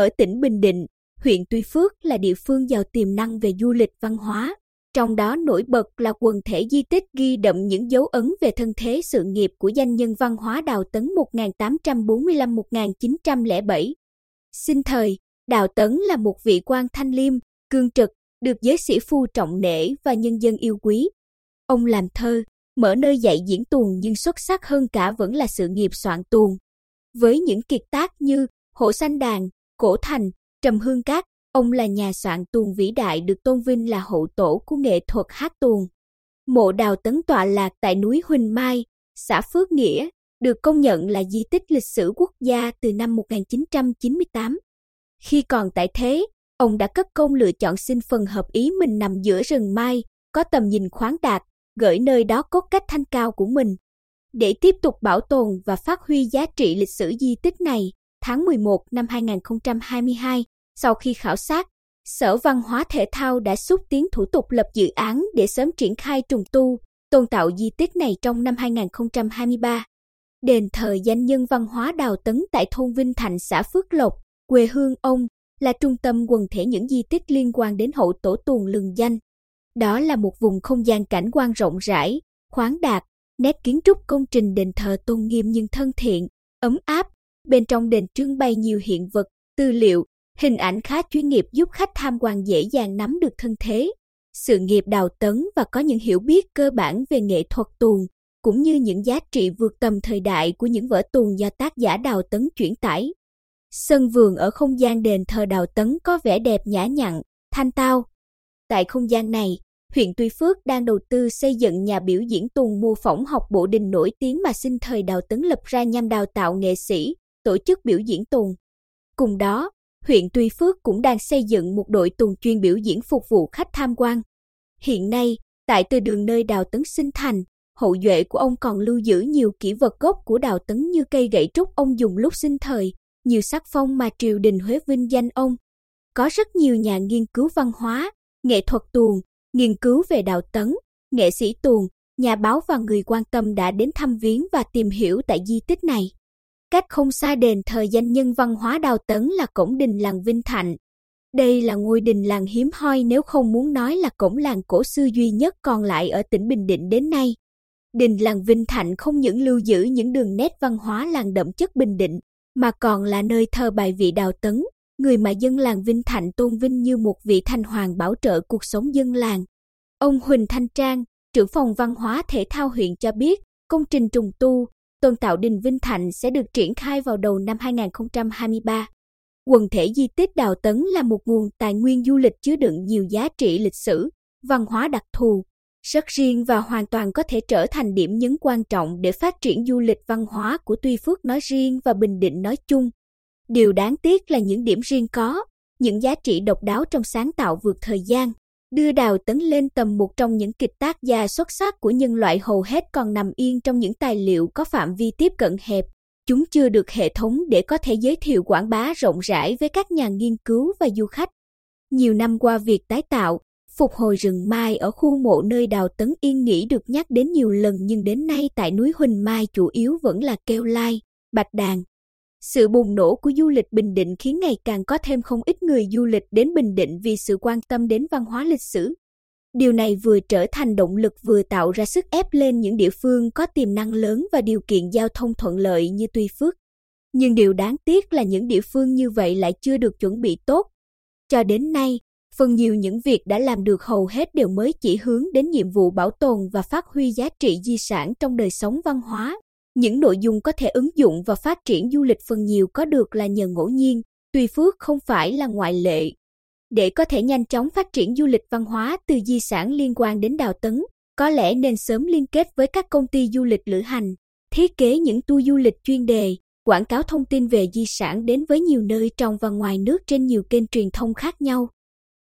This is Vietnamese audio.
Ở tỉnh Bình Định, huyện Tuy Phước là địa phương giàu tiềm năng về du lịch văn hóa. Trong đó nổi bật là quần thể di tích ghi đậm những dấu ấn về thân thế sự nghiệp của danh nhân văn hóa Đào Tấn 1845-1907. Sinh thời, Đào Tấn là một vị quan thanh liêm, cương trực, được giới sĩ phu trọng nể và nhân dân yêu quý. Ông làm thơ, mở nơi dạy diễn tuồng nhưng xuất sắc hơn cả vẫn là sự nghiệp soạn tuồng. Với những kiệt tác như Hộ Sanh Đàn, Cổ Thành, Trầm Hương Cát, ông là nhà soạn tuồng vĩ đại được tôn vinh là hậu tổ của nghệ thuật hát tuồng. Mộ Đào Tấn tọa lạc tại núi Huỳnh Mai, xã Phước Nghĩa, được công nhận là di tích lịch sử quốc gia từ năm 1998. Khi còn tại thế, ông đã cất công lựa chọn xin phần hợp ý mình nằm giữa rừng mai, có tầm nhìn khoáng đạt, gửi nơi đó cốt cách thanh cao của mình. Để tiếp tục bảo tồn và phát huy giá trị lịch sử di tích này, tháng 11 năm 2022, sau khi khảo sát, Sở Văn hóa Thể thao đã xúc tiến thủ tục lập dự án để sớm triển khai trùng tu, tôn tạo di tích này trong năm 2023. Đền thờ danh nhân văn hóa Đào Tấn tại thôn Vinh Thành xã Phước Lộc, quê hương ông, là trung tâm quần thể những di tích liên quan đến hậu tổ tuồng lừng danh. Đó là một vùng không gian cảnh quan rộng rãi, khoáng đạt, nét kiến trúc công trình đền thờ tôn nghiêm nhưng thân thiện, ấm áp. Bên trong đền trưng bày nhiều hiện vật, tư liệu, hình ảnh khá chuyên nghiệp giúp khách tham quan dễ dàng nắm được thân thế, sự nghiệp đào tấn và có những hiểu biết cơ bản về nghệ thuật tuồng, cũng như những giá trị vượt tầm thời đại của những vở tuồng do tác giả đào tấn chuyển tải. Sân vườn ở không gian đền thờ đào tấn có vẻ đẹp nhã nhặn, thanh tao. Tại không gian này, huyện Tuy Phước đang đầu tư xây dựng nhà biểu diễn tuồng mô phỏng học bộ đình nổi tiếng mà sinh thời đào tấn lập ra nhằm đào tạo nghệ sĩ, tổ chức biểu diễn tuồng. Cùng đó, huyện Tuy Phước cũng đang xây dựng một đội tuồng chuyên biểu diễn phục vụ khách tham quan. Hiện nay, tại từ đường nơi Đào Tấn sinh thành, hậu duệ của ông còn lưu giữ nhiều kỷ vật gốc của Đào Tấn như cây gậy trúc ông dùng lúc sinh thời, nhiều sắc phong mà triều đình Huế vinh danh ông. Có rất nhiều nhà nghiên cứu văn hóa, nghệ thuật tuồng, nghiên cứu về Đào Tấn, nghệ sĩ tuồng, nhà báo và người quan tâm đã đến thăm viếng và tìm hiểu tại di tích này. Cách không xa đền thờ danh nhân văn hóa Đào Tấn là cổng đình làng Vinh Thạnh. Đây là ngôi đình làng hiếm hoi nếu không muốn nói là cổng làng cổ xưa duy nhất còn lại ở tỉnh Bình Định đến nay. Đình làng Vinh Thạnh không những lưu giữ những đường nét văn hóa làng đậm chất Bình Định, mà còn là nơi thờ bài vị Đào Tấn, người mà dân làng Vinh Thạnh tôn vinh như một vị thanh hoàng bảo trợ cuộc sống dân làng. Ông Huỳnh Thanh Trang, trưởng phòng văn hóa thể thao huyện cho biết, công trình trùng tu, tôn tạo đình Vinh Thạnh sẽ được triển khai vào đầu năm 2023. Quần thể di tích Đào Tấn là một nguồn tài nguyên du lịch chứa đựng nhiều giá trị lịch sử, văn hóa đặc thù, rất riêng và hoàn toàn có thể trở thành điểm nhấn quan trọng để phát triển du lịch văn hóa của Tuy Phước nói riêng và Bình Định nói chung. Điều đáng tiếc là những điểm riêng có, những giá trị độc đáo trong sáng tạo vượt thời gian, đưa Đào Tấn lên tầm một trong những kịch tác gia xuất sắc của nhân loại hầu hết còn nằm yên trong những tài liệu có phạm vi tiếp cận hẹp. Chúng chưa được hệ thống để có thể giới thiệu quảng bá rộng rãi với các nhà nghiên cứu và du khách. Nhiều năm qua việc tái tạo, phục hồi rừng mai ở khu mộ nơi Đào Tấn yên nghỉ được nhắc đến nhiều lần nhưng đến nay tại núi Huỳnh Mai chủ yếu vẫn là keo lai, bạch đàn, sự bùng nổ của du lịch Bình Định khiến ngày càng có thêm không ít người du lịch đến Bình Định vì sự quan tâm đến văn hóa lịch sử. Điều này vừa trở thành động lực vừa tạo ra sức ép lên những địa phương có tiềm năng lớn và điều kiện giao thông thuận lợi như Tuy Phước. Nhưng điều đáng tiếc là những địa phương như vậy lại chưa được chuẩn bị tốt. Cho đến nay, phần nhiều những việc đã làm được hầu hết đều mới chỉ hướng đến nhiệm vụ bảo tồn và phát huy giá trị di sản trong đời sống văn hóa. Những nội dung có thể ứng dụng và phát triển du lịch phần nhiều có được là nhờ ngẫu nhiên, tùy Phước không phải là ngoại lệ. Để có thể nhanh chóng phát triển du lịch văn hóa từ di sản liên quan đến đào tấn, có lẽ nên sớm liên kết với các công ty du lịch lữ hành, thiết kế những tour du lịch chuyên đề, quảng cáo thông tin về di sản đến với nhiều nơi trong và ngoài nước trên nhiều kênh truyền thông khác nhau.